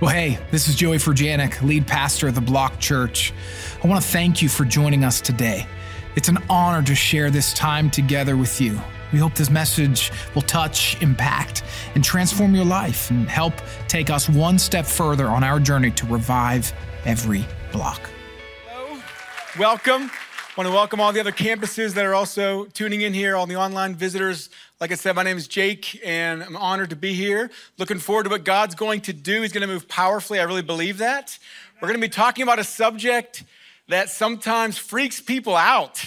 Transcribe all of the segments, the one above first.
Well, hey, this is Joey Furjanic, lead pastor of the Block Church. I want to thank you for joining us today. It's an honor to share this time together with you. We hope this message will touch, impact, and transform your life and help take us one step further on our journey to revive every block. Hello, welcome. I want to welcome all the other campuses that are also tuning in here, all the online visitors. Like I said, my name is Jake, and I'm honored to be here. Looking forward to what God's going to do. He's going to move powerfully. I really believe that. We're going to be talking about a subject that sometimes freaks people out.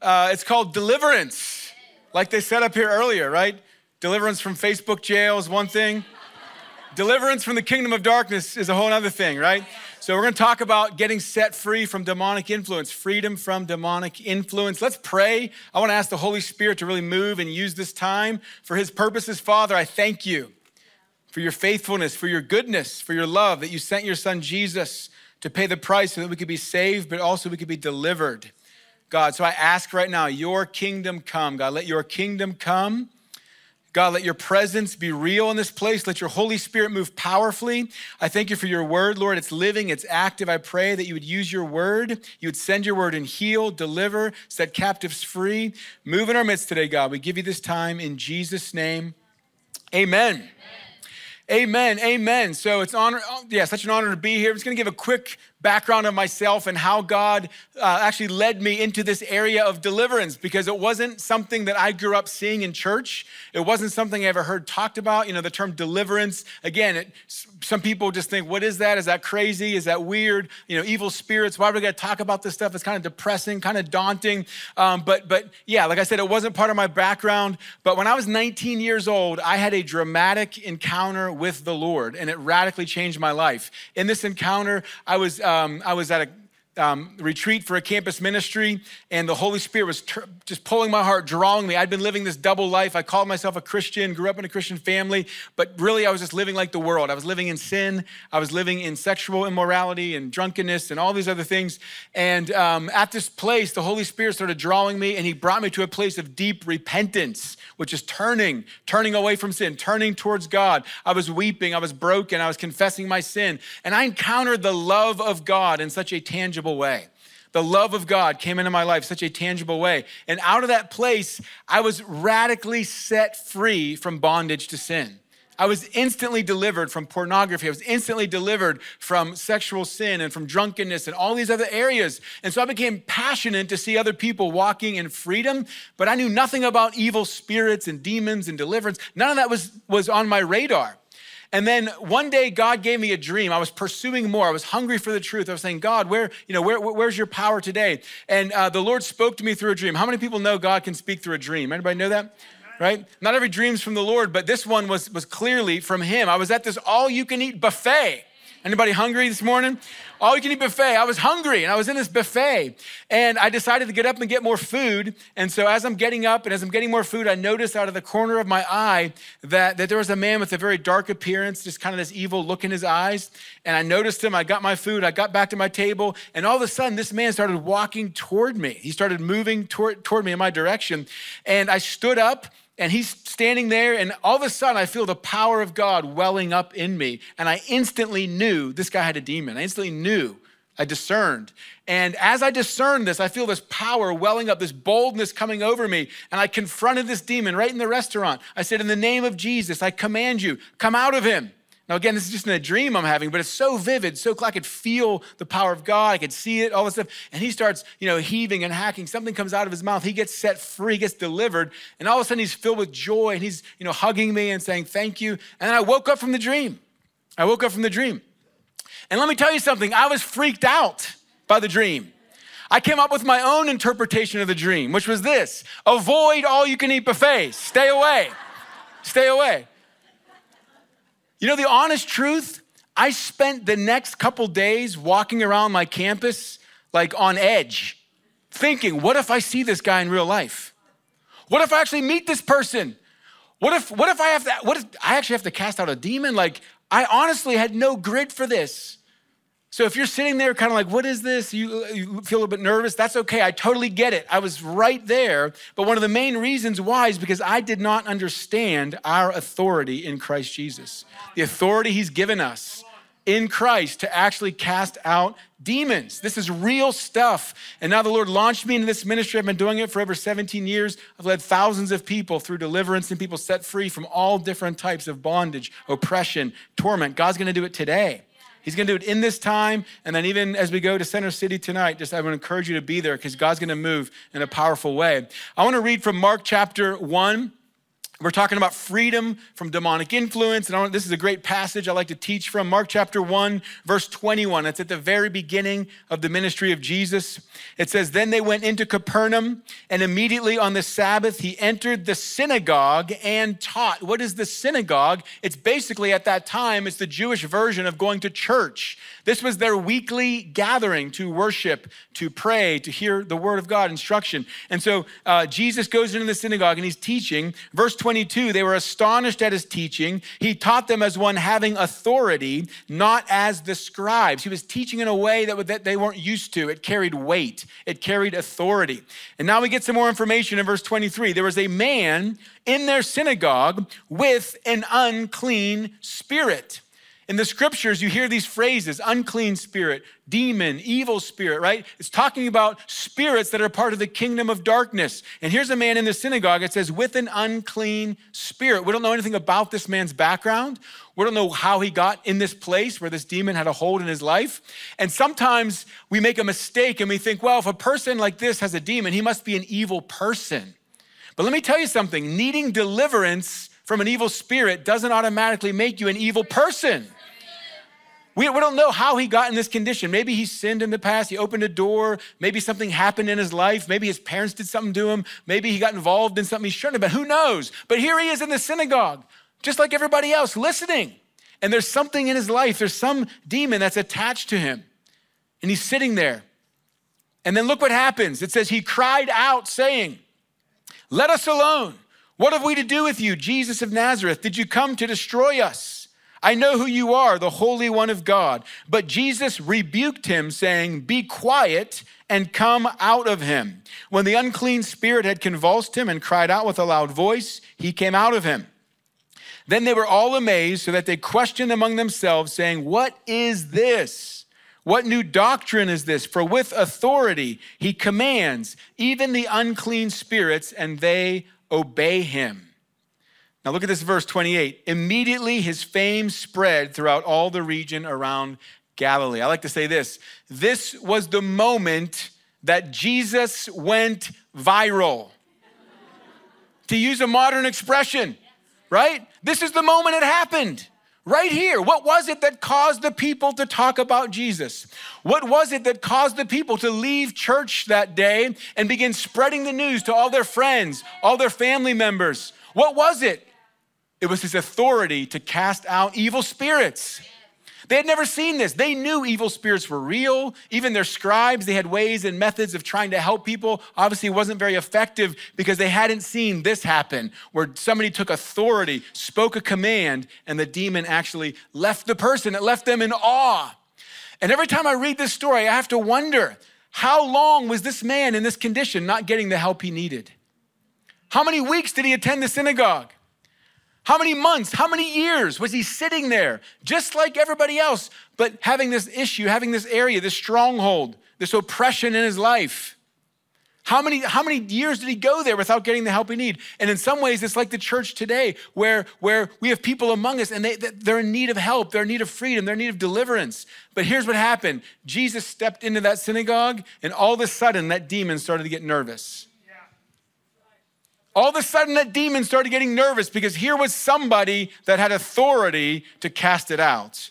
Uh, it's called deliverance, like they said up here earlier, right? Deliverance from Facebook jail is one thing. Deliverance from the kingdom of darkness is a whole other thing, right? So, we're going to talk about getting set free from demonic influence, freedom from demonic influence. Let's pray. I want to ask the Holy Spirit to really move and use this time for His purposes. Father, I thank you for your faithfulness, for your goodness, for your love that you sent your Son Jesus to pay the price so that we could be saved, but also we could be delivered. God, so I ask right now, your kingdom come. God, let your kingdom come. God, let your presence be real in this place. Let your Holy Spirit move powerfully. I thank you for your word, Lord. It's living, it's active. I pray that you would use your word. You would send your word and heal, deliver, set captives free. Move in our midst today, God. We give you this time in Jesus' name. Amen. Amen. Amen. So it's honor, oh, yeah, such an honor to be here. I'm just going to give a quick background of myself and how God uh, actually led me into this area of deliverance because it wasn't something that I grew up seeing in church. It wasn't something I ever heard talked about. You know, the term deliverance, again, it, some people just think, what is that? Is that crazy? Is that weird? You know, evil spirits. Why are we going to talk about this stuff? It's kind of depressing, kind of daunting. Um, but, but yeah, like I said, it wasn't part of my background. But when I was 19 years old, I had a dramatic encounter with the Lord and it radically changed my life. In this encounter, I was. Uh, um, I was at a um, retreat for a campus ministry, and the Holy Spirit was ter- just pulling my heart, drawing me. I'd been living this double life. I called myself a Christian, grew up in a Christian family, but really I was just living like the world. I was living in sin, I was living in sexual immorality and drunkenness and all these other things. And um, at this place, the Holy Spirit started drawing me, and He brought me to a place of deep repentance, which is turning, turning away from sin, turning towards God. I was weeping, I was broken, I was confessing my sin, and I encountered the love of God in such a tangible way. The love of God came into my life such a tangible way. And out of that place, I was radically set free from bondage to sin. I was instantly delivered from pornography. I was instantly delivered from sexual sin and from drunkenness and all these other areas. And so I became passionate to see other people walking in freedom, but I knew nothing about evil spirits and demons and deliverance. None of that was, was on my radar. And then one day God gave me a dream. I was pursuing more. I was hungry for the truth. I was saying, God, where, you know, where, where's your power today? And uh, the Lord spoke to me through a dream. How many people know God can speak through a dream? Anybody know that? Right? Not every dream's from the Lord, but this one was, was clearly from him. I was at this all you can eat buffet Anybody hungry this morning? All you can eat buffet. I was hungry and I was in this buffet and I decided to get up and get more food. And so as I'm getting up and as I'm getting more food, I noticed out of the corner of my eye that, that there was a man with a very dark appearance, just kind of this evil look in his eyes. And I noticed him. I got my food. I got back to my table. And all of a sudden, this man started walking toward me. He started moving toward, toward me in my direction. And I stood up and he's standing there, and all of a sudden, I feel the power of God welling up in me. And I instantly knew this guy had a demon. I instantly knew, I discerned. And as I discerned this, I feel this power welling up, this boldness coming over me. And I confronted this demon right in the restaurant. I said, In the name of Jesus, I command you, come out of him. Now, again, this is just in a dream I'm having, but it's so vivid, so I could feel the power of God. I could see it, all this stuff. And he starts, you know, heaving and hacking. Something comes out of his mouth. He gets set free, gets delivered. And all of a sudden, he's filled with joy and he's, you know, hugging me and saying, Thank you. And I woke up from the dream. I woke up from the dream. And let me tell you something, I was freaked out by the dream. I came up with my own interpretation of the dream, which was this avoid all you can eat buffets, stay away, stay away. You know, the honest truth, I spent the next couple days walking around my campus like on edge, thinking, what if I see this guy in real life? What if I actually meet this person? What if, what if I have to, what if I actually have to cast out a demon? Like, I honestly had no grid for this. So if you're sitting there kind of like, what is this? You, uh, you, feel a little bit nervous, that's okay. I totally get it. I was right there. But one of the main reasons why is because I did not understand our authority in Christ Jesus. The authority he's given us in Christ to actually cast out demons. This is real stuff. And now the Lord launched me into this ministry. I've been doing it for over 17 years. I've led thousands of people through deliverance and people set free from all different types of bondage, oppression, torment. God's going to do it today. He's going to do it in this time. And then, even as we go to Center City tonight, just I would encourage you to be there because God's going to move in a powerful way. I want to read from Mark chapter 1 we're talking about freedom from demonic influence. And this is a great passage I like to teach from Mark chapter 1, verse 21. It's at the very beginning of the ministry of Jesus. It says, Then they went into Capernaum, and immediately on the Sabbath, he entered the synagogue and taught. What is the synagogue? It's basically at that time, it's the Jewish version of going to church. This was their weekly gathering to worship, to pray, to hear the word of God, instruction. And so uh, Jesus goes into the synagogue and he's teaching. Verse 22 they were astonished at his teaching. He taught them as one having authority, not as the scribes. He was teaching in a way that, that they weren't used to. It carried weight, it carried authority. And now we get some more information in verse 23. There was a man in their synagogue with an unclean spirit. In the scriptures, you hear these phrases unclean spirit, demon, evil spirit, right? It's talking about spirits that are part of the kingdom of darkness. And here's a man in the synagogue, it says, with an unclean spirit. We don't know anything about this man's background. We don't know how he got in this place where this demon had a hold in his life. And sometimes we make a mistake and we think, well, if a person like this has a demon, he must be an evil person. But let me tell you something needing deliverance from an evil spirit doesn't automatically make you an evil person. We, we don't know how he got in this condition. Maybe he sinned in the past. He opened a door. Maybe something happened in his life. Maybe his parents did something to him. Maybe he got involved in something he shouldn't have been. Who knows? But here he is in the synagogue, just like everybody else, listening. And there's something in his life. There's some demon that's attached to him. And he's sitting there. And then look what happens. It says, He cried out, saying, Let us alone. What have we to do with you, Jesus of Nazareth? Did you come to destroy us? I know who you are, the Holy One of God. But Jesus rebuked him, saying, Be quiet and come out of him. When the unclean spirit had convulsed him and cried out with a loud voice, he came out of him. Then they were all amazed, so that they questioned among themselves, saying, What is this? What new doctrine is this? For with authority he commands even the unclean spirits, and they obey him. Now look at this verse 28. Immediately his fame spread throughout all the region around Galilee. I like to say this this was the moment that Jesus went viral. to use a modern expression, right? This is the moment it happened. Right here. What was it that caused the people to talk about Jesus? What was it that caused the people to leave church that day and begin spreading the news to all their friends, all their family members? What was it? It was his authority to cast out evil spirits. They had never seen this. They knew evil spirits were real. Even their scribes, they had ways and methods of trying to help people. Obviously, wasn't very effective because they hadn't seen this happen where somebody took authority, spoke a command, and the demon actually left the person. It left them in awe. And every time I read this story, I have to wonder how long was this man in this condition not getting the help he needed? How many weeks did he attend the synagogue? How many months, how many years was he sitting there, just like everybody else, but having this issue, having this area, this stronghold, this oppression in his life? How many, how many years did he go there without getting the help he need? And in some ways, it's like the church today, where, where we have people among us and they, they're in need of help, they're in need of freedom, they're in need of deliverance. But here's what happened Jesus stepped into that synagogue, and all of a sudden, that demon started to get nervous. All of a sudden, that demon started getting nervous because here was somebody that had authority to cast it out.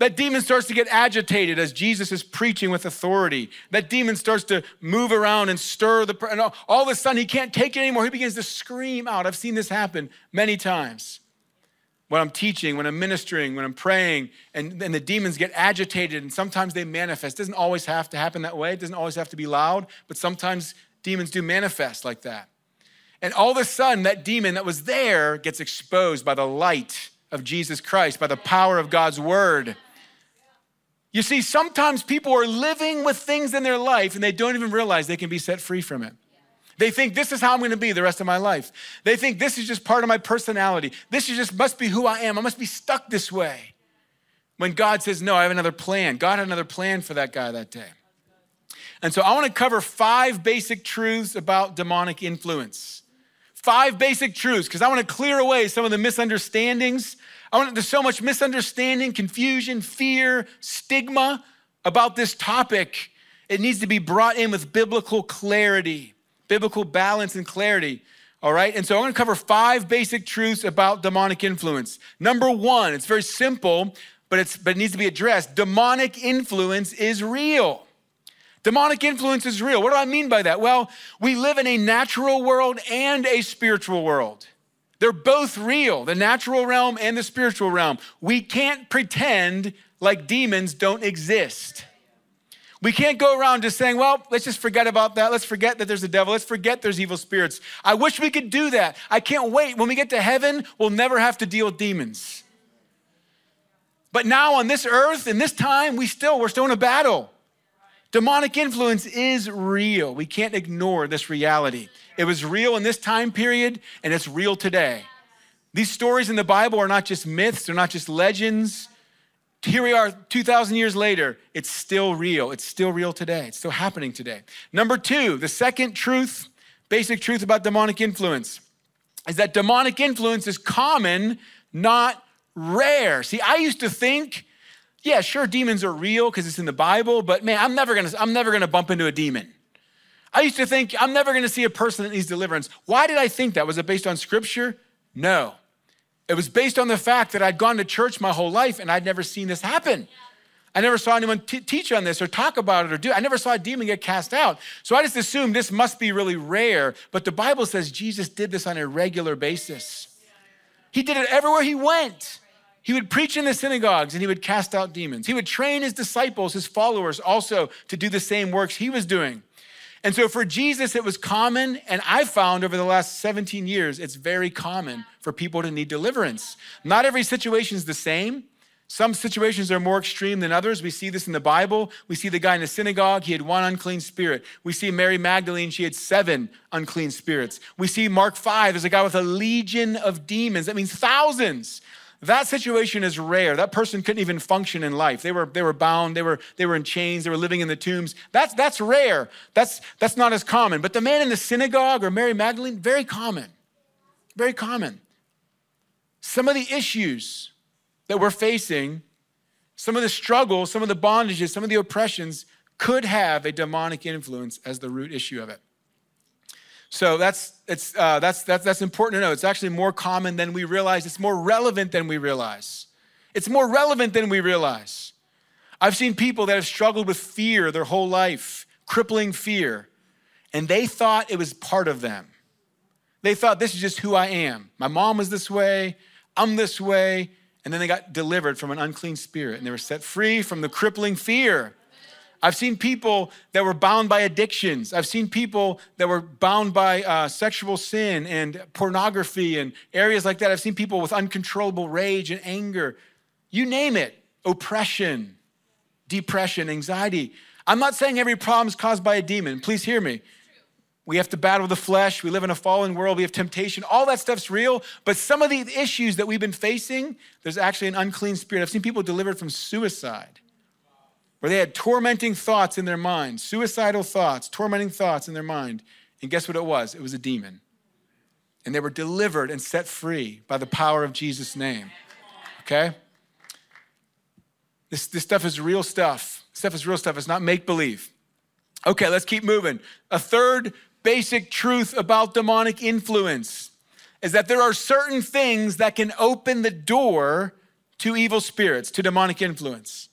That demon starts to get agitated as Jesus is preaching with authority. That demon starts to move around and stir the. And all of a sudden, he can't take it anymore. He begins to scream out. I've seen this happen many times. When I'm teaching, when I'm ministering, when I'm praying, and, and the demons get agitated, and sometimes they manifest. It doesn't always have to happen that way. It doesn't always have to be loud, but sometimes demons do manifest like that. And all of a sudden, that demon that was there gets exposed by the light of Jesus Christ, by the power of God's word. You see, sometimes people are living with things in their life and they don't even realize they can be set free from it. They think this is how I'm going to be the rest of my life. They think this is just part of my personality. This is just must be who I am. I must be stuck this way. when God says, No, I have another plan. God had another plan for that guy that day. And so I want to cover five basic truths about demonic influence. Five basic truths, because I want to clear away some of the misunderstandings. I want there's so much misunderstanding, confusion, fear, stigma about this topic. It needs to be brought in with biblical clarity, biblical balance and clarity. All right, and so I'm gonna cover five basic truths about demonic influence. Number one, it's very simple, but, it's, but it needs to be addressed. Demonic influence is real. Demonic influence is real. What do I mean by that? Well, we live in a natural world and a spiritual world. They're both real, the natural realm and the spiritual realm. We can't pretend like demons don't exist. We can't go around just saying, well, let's just forget about that. Let's forget that there's a devil. Let's forget there's evil spirits. I wish we could do that. I can't wait. When we get to heaven, we'll never have to deal with demons. But now on this earth, in this time, we still, we're still in a battle. Demonic influence is real. We can't ignore this reality. It was real in this time period, and it's real today. These stories in the Bible are not just myths, they're not just legends. Here we are 2,000 years later. It's still real. It's still real today. It's still happening today. Number two, the second truth, basic truth about demonic influence, is that demonic influence is common, not rare. See, I used to think yeah, sure, demons are real because it's in the Bible, but man, I'm never gonna, I'm never gonna bump into a demon. I used to think I'm never gonna see a person that needs deliverance. Why did I think that? Was it based on scripture? No. It was based on the fact that I'd gone to church my whole life and I'd never seen this happen. I never saw anyone t- teach on this or talk about it or do. I never saw a demon get cast out. So I just assumed this must be really rare. But the Bible says Jesus did this on a regular basis. He did it everywhere he went. He would preach in the synagogues and he would cast out demons. He would train his disciples, his followers, also to do the same works he was doing. And so for Jesus, it was common, and I found over the last 17 years, it's very common for people to need deliverance. Not every situation is the same. Some situations are more extreme than others. We see this in the Bible. We see the guy in the synagogue, he had one unclean spirit. We see Mary Magdalene, she had seven unclean spirits. We see Mark 5, there's a guy with a legion of demons. That means thousands. That situation is rare. That person couldn't even function in life. They were, they were bound, they were, they were in chains, they were living in the tombs. That's, that's rare. That's, that's not as common. But the man in the synagogue or Mary Magdalene, very common. Very common. Some of the issues that we're facing, some of the struggles, some of the bondages, some of the oppressions could have a demonic influence as the root issue of it. So that's, it's, uh, that's, that's, that's important to know. It's actually more common than we realize. It's more relevant than we realize. It's more relevant than we realize. I've seen people that have struggled with fear their whole life, crippling fear, and they thought it was part of them. They thought this is just who I am. My mom was this way, I'm this way, and then they got delivered from an unclean spirit and they were set free from the crippling fear. I've seen people that were bound by addictions. I've seen people that were bound by uh, sexual sin and pornography and areas like that. I've seen people with uncontrollable rage and anger. You name it oppression, depression, anxiety. I'm not saying every problem is caused by a demon. Please hear me. We have to battle the flesh. We live in a fallen world. We have temptation. All that stuff's real. But some of the issues that we've been facing, there's actually an unclean spirit. I've seen people delivered from suicide where they had tormenting thoughts in their mind, suicidal thoughts, tormenting thoughts in their mind. And guess what it was? It was a demon. And they were delivered and set free by the power of Jesus' name. Okay? This, this stuff is real stuff. This stuff is real stuff. It's not make believe. Okay, let's keep moving. A third basic truth about demonic influence is that there are certain things that can open the door to evil spirits, to demonic influence.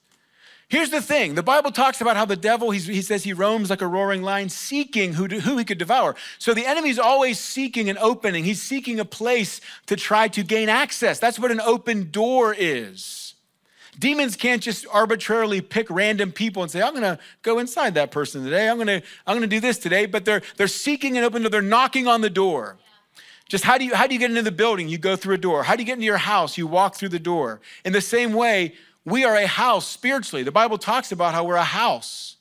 Here's the thing the Bible talks about how the devil, he says he roams like a roaring lion, seeking who, who he could devour. So the enemy's always seeking an opening, he's seeking a place to try to gain access. That's what an open door is. Demons can't just arbitrarily pick random people and say, I'm gonna go inside that person today. I'm gonna, I'm gonna do this today. But they're they're seeking an open door, they're knocking on the door. Just how do you how do you get into the building? You go through a door. How do you get into your house? You walk through the door. In the same way, we are a house spiritually. The Bible talks about how we're a house.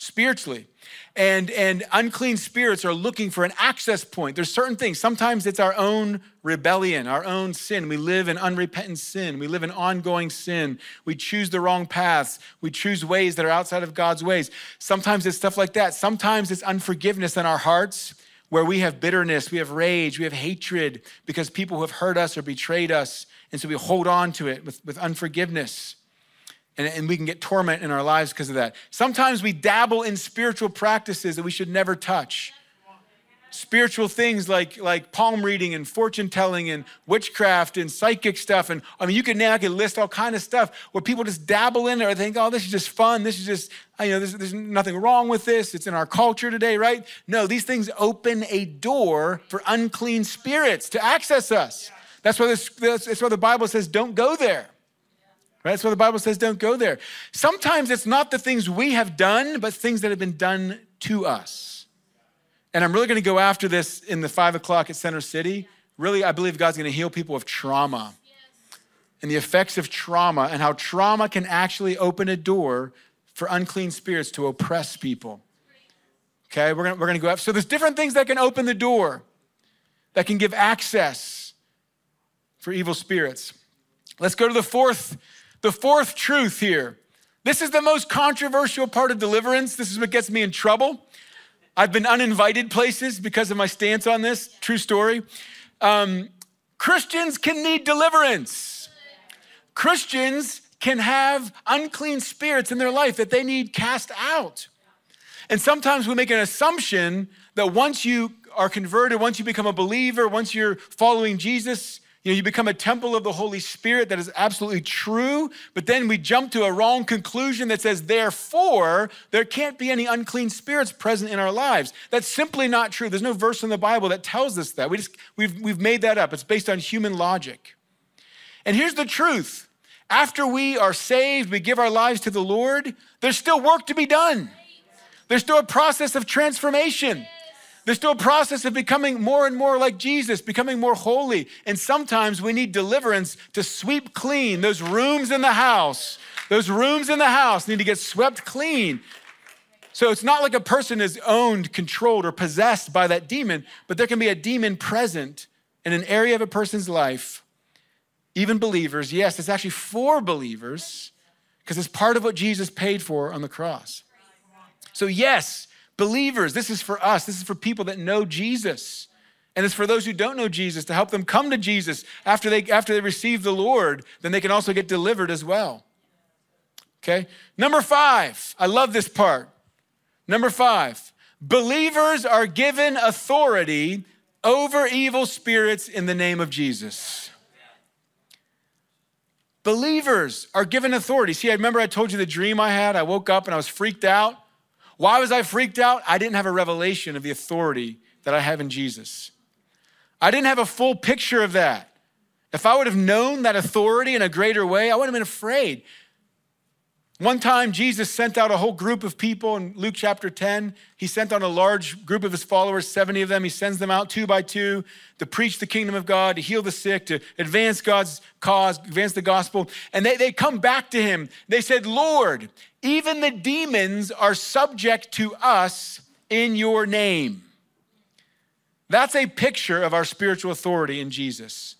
spiritually. And, and unclean spirits are looking for an access point. There's certain things. Sometimes it's our own rebellion, our own sin. We live in unrepentant sin. We live in ongoing sin. We choose the wrong paths. We choose ways that are outside of God's ways. Sometimes it's stuff like that. Sometimes it's unforgiveness in our hearts where we have bitterness, we have rage, we have hatred because people who have hurt us or betrayed us. And so we hold on to it with, with unforgiveness and, and we can get torment in our lives because of that. Sometimes we dabble in spiritual practices that we should never touch. Spiritual things like, like palm reading and fortune telling and witchcraft and psychic stuff. And I mean, you can now I can list all kind of stuff where people just dabble in it or think, oh, this is just fun. This is just, you know, there's, there's nothing wrong with this. It's in our culture today, right? No, these things open a door for unclean spirits to access us. That's why, this, why the Bible says, don't go there. Right? That's why the Bible says don't go there. Sometimes it's not the things we have done, but things that have been done to us. And I'm really going to go after this in the five o'clock at Center City. Really, I believe God's going to heal people of trauma and the effects of trauma and how trauma can actually open a door for unclean spirits to oppress people. Okay, we're gonna, we're gonna go after. So there's different things that can open the door, that can give access for evil spirits. Let's go to the fourth the fourth truth here this is the most controversial part of deliverance. This is what gets me in trouble. I've been uninvited places because of my stance on this. True story. Um, Christians can need deliverance. Christians can have unclean spirits in their life that they need cast out. And sometimes we make an assumption that once you are converted, once you become a believer, once you're following Jesus, you know, you become a temple of the Holy Spirit. That is absolutely true. But then we jump to a wrong conclusion that says, therefore, there can't be any unclean spirits present in our lives. That's simply not true. There's no verse in the Bible that tells us that. We just, we've, we've made that up. It's based on human logic. And here's the truth after we are saved, we give our lives to the Lord, there's still work to be done. There's still a process of transformation. There's still a process of becoming more and more like Jesus, becoming more holy. And sometimes we need deliverance to sweep clean those rooms in the house. Those rooms in the house need to get swept clean. So it's not like a person is owned, controlled, or possessed by that demon, but there can be a demon present in an area of a person's life, even believers. Yes, it's actually for believers because it's part of what Jesus paid for on the cross. So, yes, Believers, this is for us. This is for people that know Jesus. And it's for those who don't know Jesus to help them come to Jesus after they, after they receive the Lord, then they can also get delivered as well. Okay? Number five, I love this part. Number five, believers are given authority over evil spirits in the name of Jesus. Believers are given authority. See, I remember I told you the dream I had. I woke up and I was freaked out. Why was I freaked out? I didn't have a revelation of the authority that I have in Jesus. I didn't have a full picture of that. If I would have known that authority in a greater way, I wouldn't have been afraid. One time, Jesus sent out a whole group of people in Luke chapter 10. He sent out a large group of his followers, 70 of them. He sends them out two by two to preach the kingdom of God, to heal the sick, to advance God's cause, advance the gospel. And they, they come back to him. They said, Lord, even the demons are subject to us in your name. That's a picture of our spiritual authority in Jesus.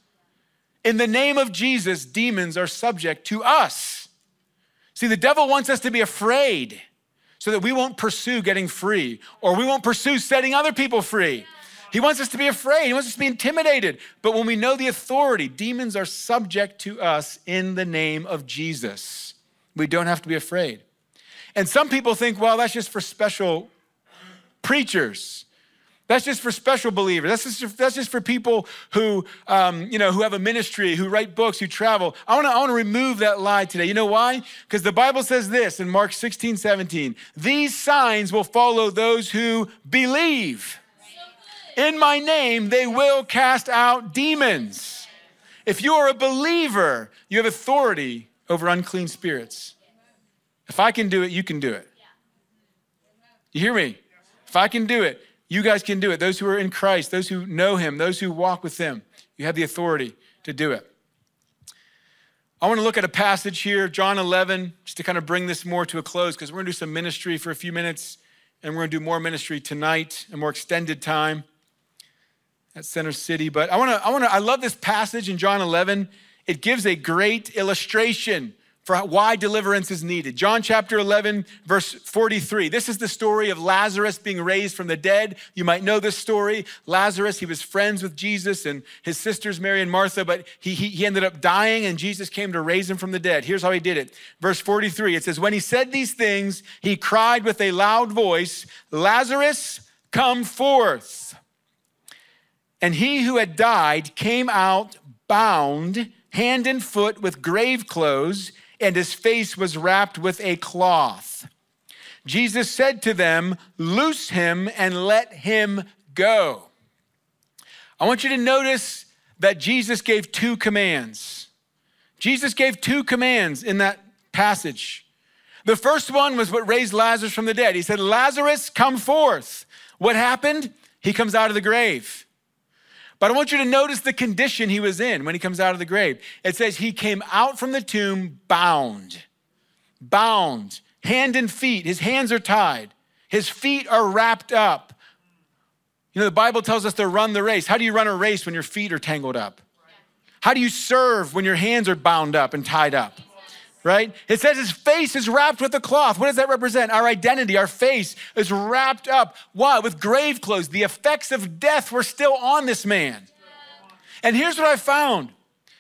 In the name of Jesus, demons are subject to us. See, the devil wants us to be afraid so that we won't pursue getting free or we won't pursue setting other people free. He wants us to be afraid. He wants us to be intimidated. But when we know the authority, demons are subject to us in the name of Jesus. We don't have to be afraid. And some people think, well, that's just for special preachers. That's just for special believers. That's just, that's just for people who, um, you know, who have a ministry, who write books, who travel. I want to I wanna remove that lie today. You know why? Because the Bible says this in Mark 16, 17. These signs will follow those who believe. In my name, they will cast out demons. If you are a believer, you have authority over unclean spirits. If I can do it, you can do it. You hear me? If I can do it, you guys can do it. Those who are in Christ, those who know Him, those who walk with Him, you have the authority to do it. I want to look at a passage here, John 11, just to kind of bring this more to a close, because we're going to do some ministry for a few minutes, and we're going to do more ministry tonight, a more extended time at Center City. But I want to, I want to, I love this passage in John 11. It gives a great illustration for why deliverance is needed. John chapter 11, verse 43. This is the story of Lazarus being raised from the dead. You might know this story. Lazarus, he was friends with Jesus and his sisters, Mary and Martha, but he, he, he ended up dying and Jesus came to raise him from the dead. Here's how he did it. Verse 43 it says, When he said these things, he cried with a loud voice, Lazarus, come forth. And he who had died came out bound, hand and foot, with grave clothes and his face was wrapped with a cloth. Jesus said to them, Loose him and let him go. I want you to notice that Jesus gave two commands. Jesus gave two commands in that passage. The first one was what raised Lazarus from the dead. He said, Lazarus, come forth. What happened? He comes out of the grave. But I want you to notice the condition he was in when he comes out of the grave. It says he came out from the tomb bound, bound, hand and feet. His hands are tied, his feet are wrapped up. You know, the Bible tells us to run the race. How do you run a race when your feet are tangled up? How do you serve when your hands are bound up and tied up? Right? It says his face is wrapped with a cloth. What does that represent? Our identity, our face is wrapped up. Why? With grave clothes. The effects of death were still on this man. And here's what I found.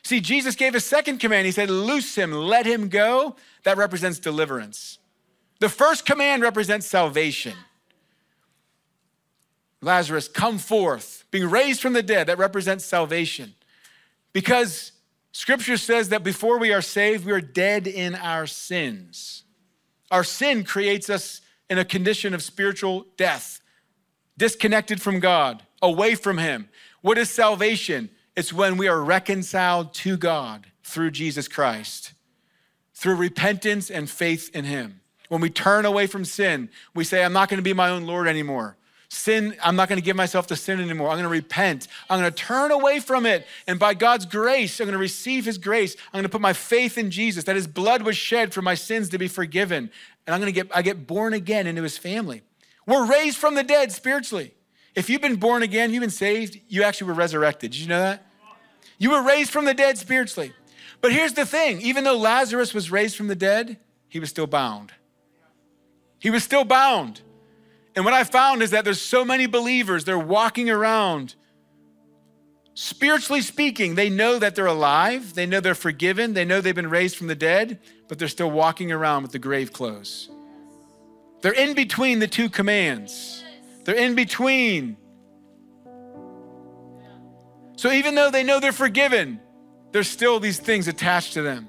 See, Jesus gave a second command. He said, Loose him, let him go. That represents deliverance. The first command represents salvation. Lazarus, come forth, being raised from the dead. That represents salvation. Because Scripture says that before we are saved, we are dead in our sins. Our sin creates us in a condition of spiritual death, disconnected from God, away from Him. What is salvation? It's when we are reconciled to God through Jesus Christ, through repentance and faith in Him. When we turn away from sin, we say, I'm not going to be my own Lord anymore. Sin, I'm not going to give myself to sin anymore. I'm going to repent. I'm going to turn away from it. And by God's grace, I'm going to receive His grace. I'm going to put my faith in Jesus, that His blood was shed for my sins to be forgiven. And I'm going to get, I get born again into His family. We're raised from the dead spiritually. If you've been born again, you've been saved, you actually were resurrected. Did you know that? You were raised from the dead spiritually. But here's the thing even though Lazarus was raised from the dead, he was still bound. He was still bound. And what I found is that there's so many believers, they're walking around. Spiritually speaking, they know that they're alive, they know they're forgiven, they know they've been raised from the dead, but they're still walking around with the grave clothes. They're in between the two commands. They're in between. So even though they know they're forgiven, there's still these things attached to them.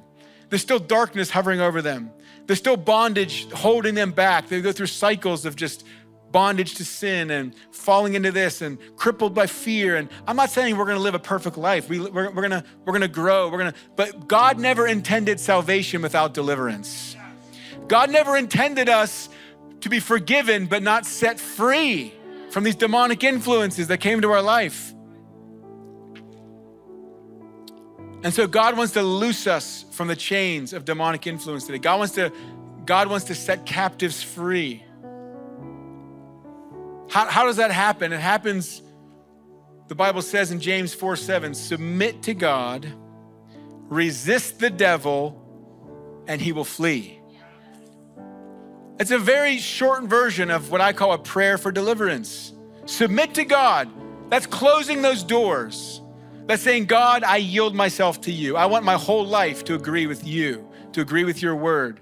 There's still darkness hovering over them. There's still bondage holding them back. They go through cycles of just bondage to sin and falling into this and crippled by fear. And I'm not saying we're going to live a perfect life. We, we're, we're going we're to grow. We're going to, but God never intended salvation without deliverance. God never intended us to be forgiven but not set free from these demonic influences that came to our life. And so God wants to loose us from the chains of demonic influence today. God wants to God wants to set captives free. How, how does that happen? It happens, the Bible says in James 4 7, submit to God, resist the devil, and he will flee. It's a very short version of what I call a prayer for deliverance. Submit to God. That's closing those doors. That's saying, God, I yield myself to you. I want my whole life to agree with you, to agree with your word.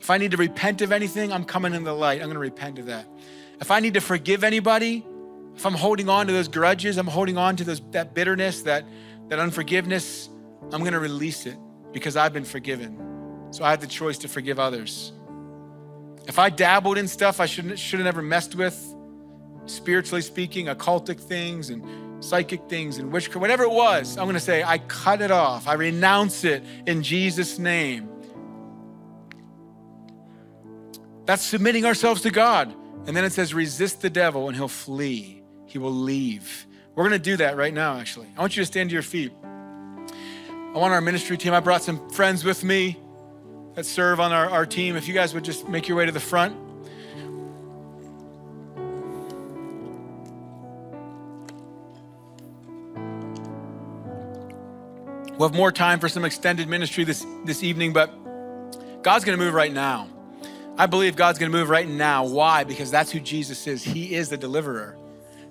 If I need to repent of anything, I'm coming in the light. I'm going to repent of that. If I need to forgive anybody, if I'm holding on to those grudges, I'm holding on to those, that bitterness, that, that unforgiveness, I'm going to release it because I've been forgiven. So I have the choice to forgive others. If I dabbled in stuff I shouldn't should have never messed with, spiritually speaking, occultic things and psychic things and witchcraft, whatever it was, I'm going to say, I cut it off. I renounce it in Jesus' name. That's submitting ourselves to God. And then it says, resist the devil and he'll flee. He will leave. We're going to do that right now, actually. I want you to stand to your feet. I want our ministry team, I brought some friends with me that serve on our, our team. If you guys would just make your way to the front. We'll have more time for some extended ministry this, this evening, but God's gonna move right now. I believe God's gonna move right now. Why? Because that's who Jesus is. He is the deliverer.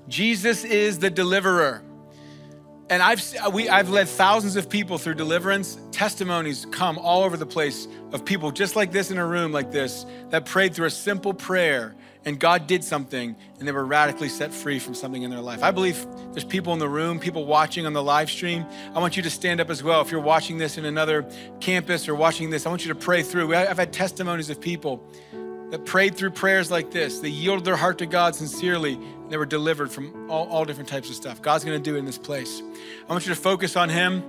Jesus is the deliverer. And I've, we, I've led thousands of people through deliverance. Testimonies come all over the place of people just like this in a room like this that prayed through a simple prayer and God did something and they were radically set free from something in their life. I believe there's people in the room, people watching on the live stream. I want you to stand up as well. If you're watching this in another campus or watching this, I want you to pray through. I've had testimonies of people that prayed through prayers like this. They yielded their heart to God sincerely. And they were delivered from all, all different types of stuff. God's to do it in this place. I want you to focus on Him.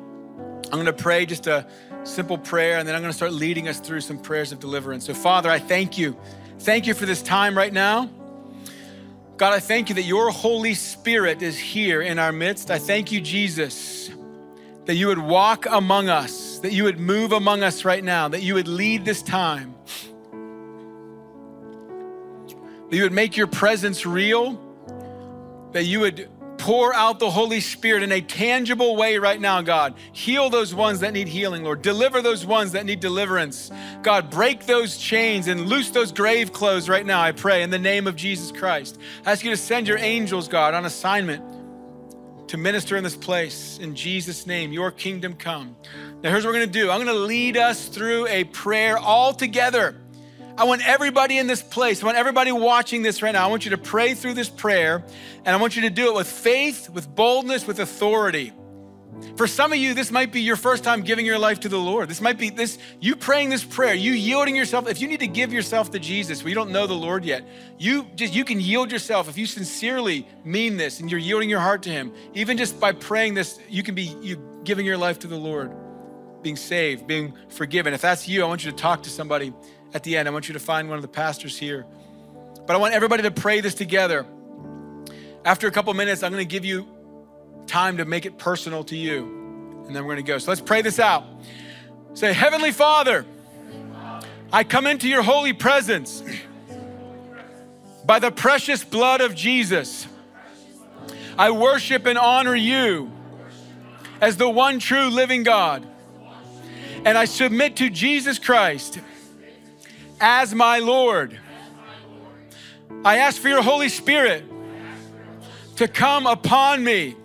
I'm to pray just a simple prayer, and then I'm to start leading us through some prayers of deliverance. So, Father, I thank you. Thank you for this time right now. God, I thank you that your Holy Spirit is here in our midst. I thank you, Jesus, that you would walk among us, that you would move among us right now, that you would lead this time. that you would make your presence real, that you would pour out the Holy Spirit in a tangible way right now, God. Heal those ones that need healing, Lord. Deliver those ones that need deliverance. God, break those chains and loose those grave clothes right now, I pray, in the name of Jesus Christ. I ask you to send your angels, God, on assignment to minister in this place. In Jesus' name, your kingdom come. Now, here's what we're to do I'm to lead us through a prayer all together. I want everybody in this place, I want everybody watching this right now, I want you to pray through this prayer, and I want you to do it with faith, with boldness, with authority. For some of you, this might be your first time giving your life to the Lord. This might be this, you praying this prayer, you yielding yourself. If you need to give yourself to Jesus, we don't know the Lord yet, you just you can yield yourself. If you sincerely mean this and you're yielding your heart to Him, even just by praying this, you can be you giving your life to the Lord, being saved, being forgiven. If that's you, I want you to talk to somebody at the end. I want you to find one of the pastors here. But I want everybody to pray this together. After a couple minutes, I'm going to give you time to make it personal to you. And then we're going to go. So let's pray this out. Say, Heavenly Father, I come into your holy presence by the precious blood of Jesus. I worship and honor you as the one true living God. And I submit to Jesus Christ as my Lord. I ask for your Holy Spirit to come upon me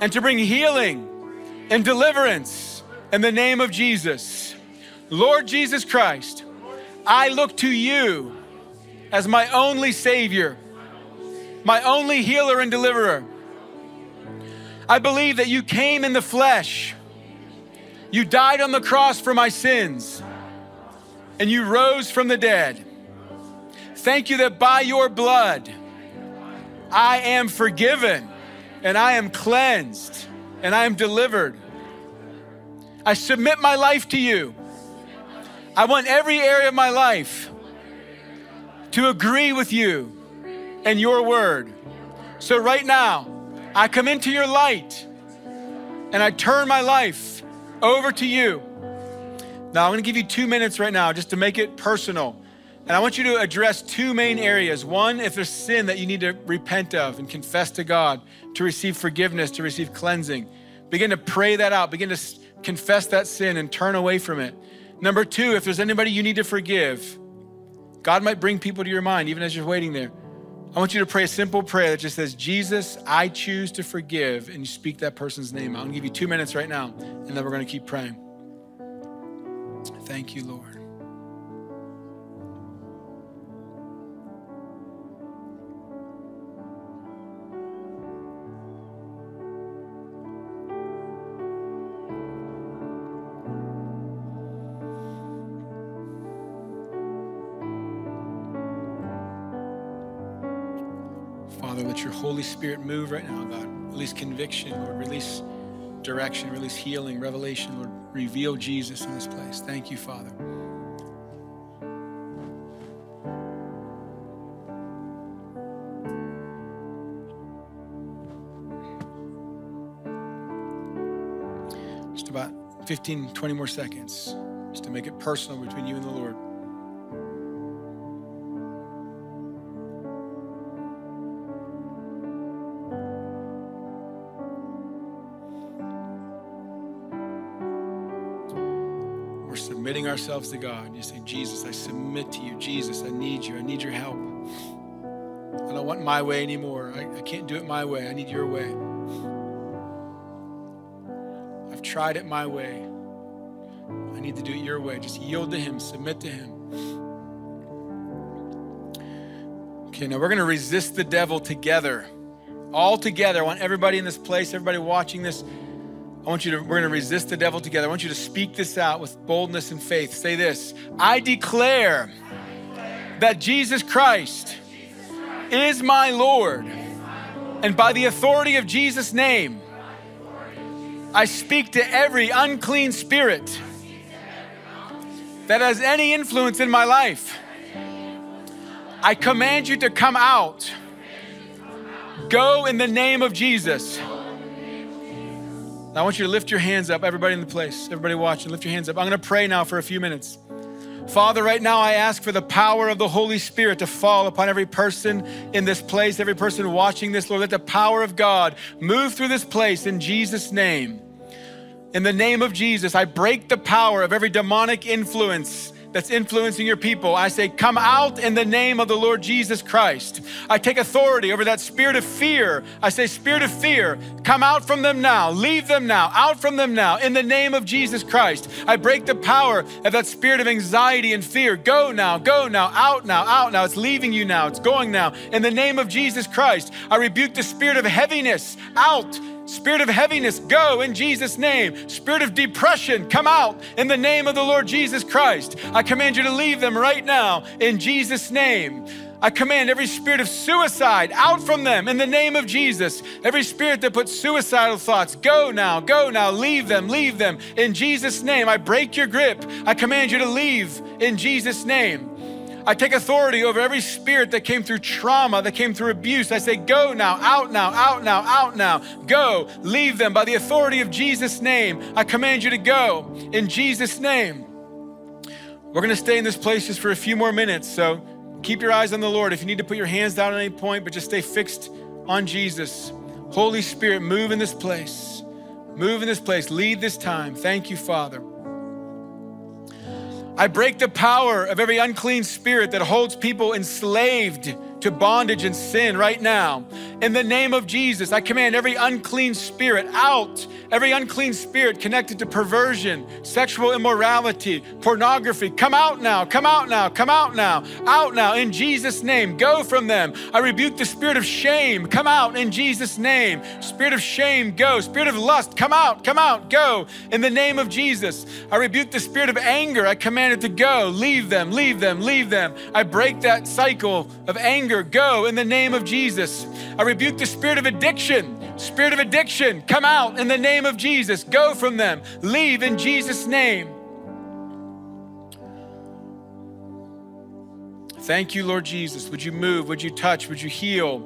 and to bring healing and deliverance in the name of Jesus. Lord Jesus Christ, I look to you as my only Savior, my only healer and deliverer. I believe that you came in the flesh. You died on the cross for my sins and you rose from the dead. Thank you that by your blood I am forgiven and I am cleansed and I am delivered. I submit my life to you. I want every area of my life to agree with you and your word. So, right now, I come into your light and I turn my life over to you. Now, I'm going to give you two minutes right now just to make it personal. And I want you to address two main areas. One, if there's sin that you need to repent of and confess to God, to receive forgiveness, to receive cleansing. Begin to pray that out. Begin to confess that sin and turn away from it. Number two, if there's anybody you need to forgive, God might bring people to your mind even as you're waiting there. I want you to pray a simple prayer that just says, Jesus, I choose to forgive, and you speak that person's name. I'm gonna give you two minutes right now, and then we're gonna keep praying. Thank you, Lord. Father, let your Holy Spirit move right now, God. Release conviction, Lord. Release direction, release healing, revelation, Lord. Reveal Jesus in this place. Thank you, Father. Just about 15, 20 more seconds just to make it personal between you and the Lord. Ourselves to God. You say, Jesus, I submit to you. Jesus, I need you. I need your help. I don't want my way anymore. I, I can't do it my way. I need your way. I've tried it my way. I need to do it your way. Just yield to Him, submit to Him. Okay, now we're going to resist the devil together. All together. I want everybody in this place, everybody watching this. I want you to, we're going to resist the devil together. I want you to speak this out with boldness and faith. Say this I declare that Jesus Christ is my Lord. And by the authority of Jesus' name, I speak to every unclean spirit that has any influence in my life. I command you to come out. Go in the name of Jesus. I want you to lift your hands up, everybody in the place, everybody watching, lift your hands up. I'm going to pray now for a few minutes. Father, right now I ask for the power of the Holy Spirit to fall upon every person in this place, every person watching this. Lord, let the power of God move through this place in Jesus' name. In the name of Jesus, I break the power of every demonic influence that's influencing your people. I say, come out in the name of the Lord Jesus Christ. I take authority over that spirit of fear. I say, spirit of fear, come out from them now. Leave them now. Out from them now. In the name of Jesus Christ. I break the power of that spirit of anxiety and fear. Go now. Go now. Out now. Out now. It's leaving you now. It's going now. In the name of Jesus Christ. I rebuke the spirit of heaviness. Out Spirit of heaviness, go in Jesus' name. Spirit of depression, come out in the name of the Lord Jesus Christ. I command you to leave them right now in Jesus' name. I command every spirit of suicide out from them in the name of Jesus. Every spirit that puts suicidal thoughts, go now, go now, leave them, leave them in Jesus' name. I break your grip. I command you to leave in Jesus' name. I take authority over every spirit that came through trauma, that came through abuse. I say, go now, out now, out now, out now. Go, leave them by the authority of Jesus' name. I command you to go in Jesus' name. We're going to stay in this place just for a few more minutes. So keep your eyes on the Lord. If you need to put your hands down at any point, but just stay fixed on Jesus. Holy Spirit, move in this place. Move in this place. Lead this time. Thank you, Father. I break the power of every unclean spirit that holds people enslaved to bondage and sin right now. In the name of Jesus, I command every unclean spirit out, every unclean spirit connected to perversion, sexual immorality, pornography. Come out now, come out now, come out now, out now in Jesus' name. Go from them. I rebuke the spirit of shame. Come out in Jesus' name. Spirit of shame, go. Spirit of lust, come out, come out, go in the name of Jesus. I rebuke the spirit of anger. I command it to go. Leave them, leave them, leave them. I break that cycle of anger anger, go in the name of Jesus. I rebuke the spirit of addiction. Spirit of addiction, come out in the name of Jesus. Go from them. Leave in Jesus' name. Thank you, Lord Jesus. Would you move? Would you touch? Would you heal?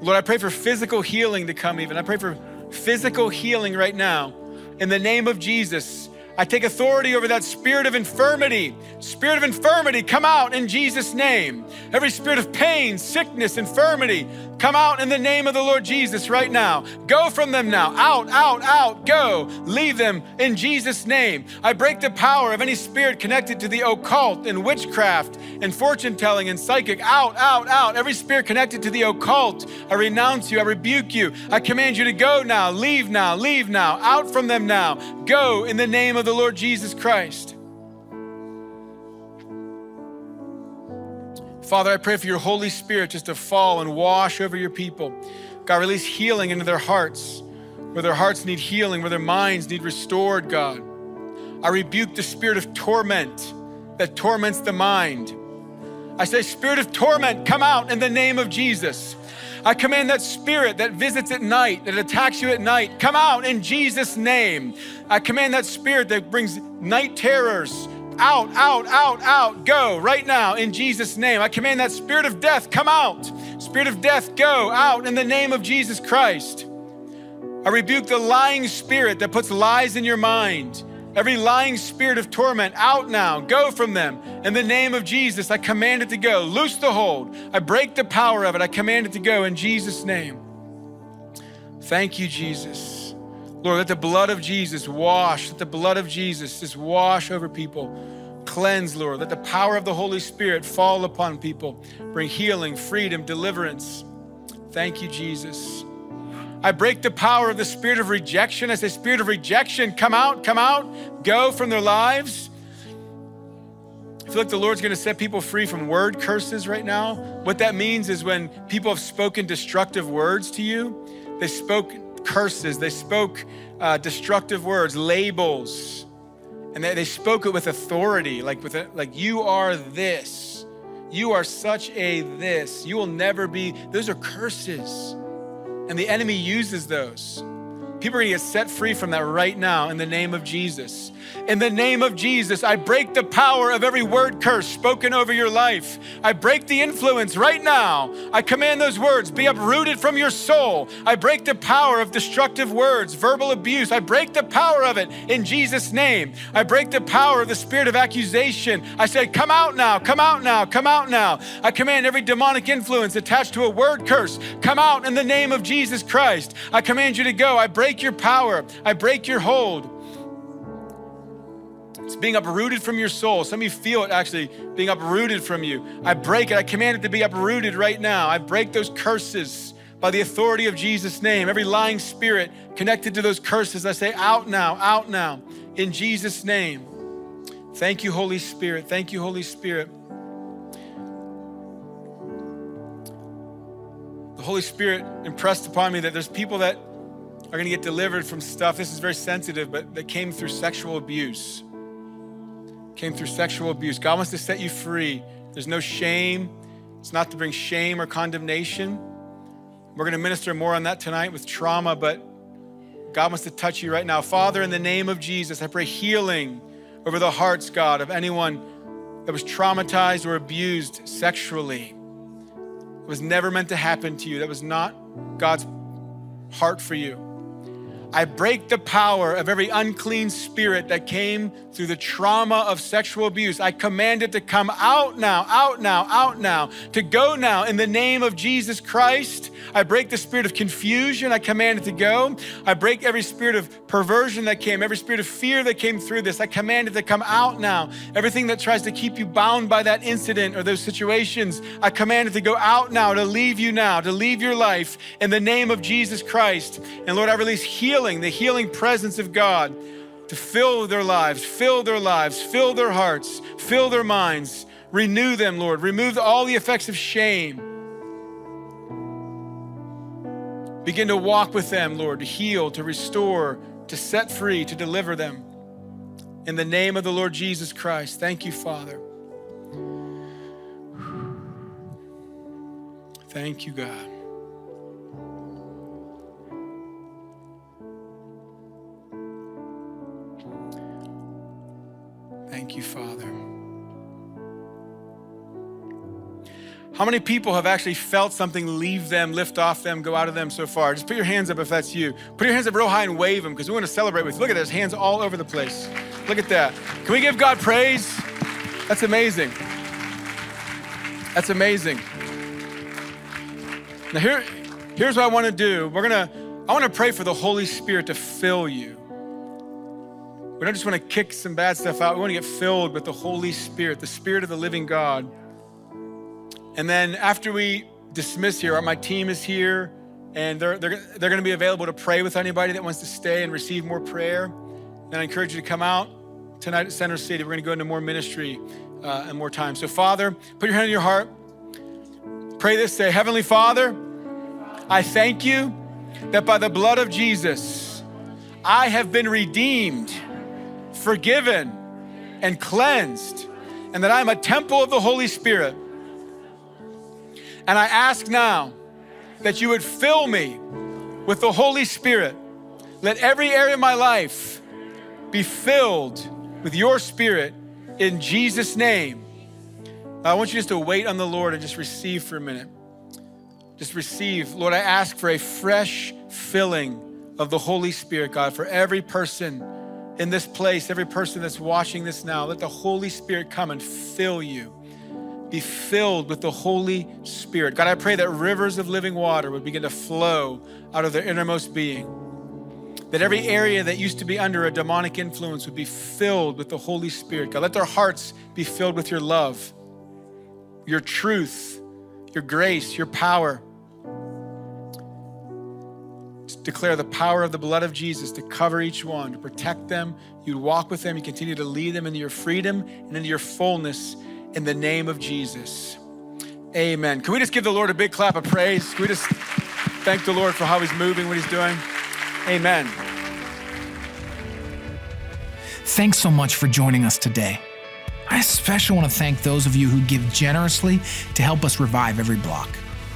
Lord, I pray for physical healing to come even. I pray for physical healing right now. In the name of Jesus, I take authority over that spirit of infirmity. Spirit of infirmity, come out in Jesus' name. Every spirit of pain, sickness, infirmity, come out in the name of the Lord Jesus right now. Go from them now. Out, out, out. Go. Leave them in Jesus' name. I break the power of any spirit connected to the occult and witchcraft and fortune telling and psychic. Out, out, out. Every spirit connected to the occult, I renounce you. I rebuke you. I command you to go now. Leave now. Leave now. Out from them now. Go in the name of the Lord Jesus Christ. Father, I pray for your Holy Spirit just to fall and wash over your people. God, release healing into their hearts, where their hearts need healing, where their minds need restored, God. I rebuke the spirit of torment that torments the mind. I say, Spirit of torment, come out in the name of Jesus. I command that spirit that visits at night, that attacks you at night, come out in Jesus' name. I command that spirit that brings night terrors out, out, out, out, go right now in Jesus' name. I command that spirit of death, come out. Spirit of death, go out in the name of Jesus Christ. I rebuke the lying spirit that puts lies in your mind Every lying spirit of torment, out now, go from them. In the name of Jesus, I command it to go. Loose the hold. I break the power of it. I command it to go in Jesus' name. Thank you, Jesus. Lord, let the blood of Jesus wash, let the blood of Jesus just wash over people. Cleanse, Lord. Let the power of the Holy Spirit fall upon people. Bring healing, freedom, deliverance. Thank you, Jesus. I break the power of the spirit of rejection. I say, Spirit of rejection, come out, come out, go from their lives. I feel like the Lord's gonna set people free from word curses right now. What that means is when people have spoken destructive words to you, they spoke curses, they spoke uh, destructive words, labels, and they, they spoke it with authority, like with a, like you are this, you are such a this, you will never be. Those are curses. And the enemy uses those. People are gonna get set free from that right now in the name of Jesus. In the name of Jesus, I break the power of every word curse spoken over your life. I break the influence right now. I command those words be uprooted from your soul. I break the power of destructive words, verbal abuse. I break the power of it in Jesus' name. I break the power of the spirit of accusation. I say, Come out now, come out now, come out now. I command every demonic influence attached to a word curse, come out in the name of Jesus Christ. I command you to go. I break your power, I break your hold. It's being uprooted from your soul. Some of you feel it actually being uprooted from you. I break it. I command it to be uprooted right now. I break those curses by the authority of Jesus' name. Every lying spirit connected to those curses, I say, out now, out now, in Jesus' name. Thank you, Holy Spirit. Thank you, Holy Spirit. The Holy Spirit impressed upon me that there's people that are going to get delivered from stuff. This is very sensitive, but that came through sexual abuse came through sexual abuse. God wants to set you free. There's no shame. It's not to bring shame or condemnation. We're going to minister more on that tonight with trauma, but God wants to touch you right now. Father, in the name of Jesus, I pray healing over the hearts, God, of anyone that was traumatized or abused sexually. It was never meant to happen to you. That was not God's heart for you. I break the power of every unclean spirit that came through the trauma of sexual abuse. I command it to come out now, out now, out now, to go now in the name of Jesus Christ. I break the spirit of confusion. I command it to go. I break every spirit of perversion that came, every spirit of fear that came through this. I command it to come out now. Everything that tries to keep you bound by that incident or those situations, I command it to go out now, to leave you now, to leave your life in the name of Jesus Christ. And Lord, I release healing healing, the healing presence of God to fill their lives, fill their lives, fill their hearts, fill their minds. Renew them, Lord. Remove all the effects of shame. Begin to walk with them, Lord, to heal, to restore, to set free, to deliver them. In the name of the Lord Jesus Christ. Thank you, Father. Thank you, God. Thank you, Father. How many people have actually felt something leave them, lift off them, go out of them so far? Just put your hands up if that's you. Put your hands up real high and wave them because we want to celebrate with you. Look at this, hands all over the place. Look at that. Can we give God praise? That's amazing. That's amazing. Now here, here's what I want to do. We're gonna, I want to pray for the Holy Spirit to fill you. We don't just want to kick some bad stuff out. We want to get filled with the Holy Spirit, the Spirit of the living God. And then after we dismiss here, my team is here and they're, they're, they're going to be available to pray with anybody that wants to stay and receive more prayer. And I encourage you to come out tonight at Center City. We're going to go into more ministry uh, and more time. So, Father, put your hand on your heart. Pray this say, Heavenly Father, I thank you that by the blood of Jesus, I have been redeemed forgiven, and cleansed, and that I'm a temple of the Holy Spirit. And I ask now that you would fill me with the Holy Spirit. Let every area of my life be filled with your Spirit in Jesus' name. I want you just to wait on the Lord and just receive for a minute. Just receive. Lord, I ask for a fresh filling of the Holy Spirit, God, for every person in this place, every person that's watching this now, let the Holy Spirit come and fill you. Be filled with the Holy Spirit. God, I pray that rivers of living water would begin to flow out of their innermost being. That every area that used to be under a demonic influence would be filled with the Holy Spirit. God, let their hearts be filled with your love, your truth, your grace, your power declare the power of the blood of Jesus to cover each one, to protect them. You'd walk with them, you continue to lead them into your freedom and into your fullness in the name of Jesus. Amen. Can we just give the Lord a big clap of praise? Can we just thank the Lord for how he's moving, what he's doing? Amen. Thanks so much for joining us today. I especially want to thank those of you who give generously to help us revive every block.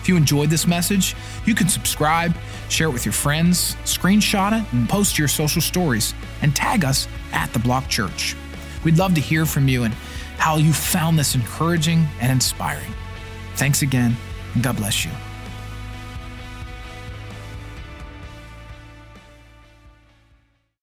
If you enjoyed this message, you can subscribe, share it with your friends, screenshot it, and post your social stories, and tag us at The Block Church. We'd love to hear from you and how you found this encouraging and inspiring. Thanks again, and God bless you.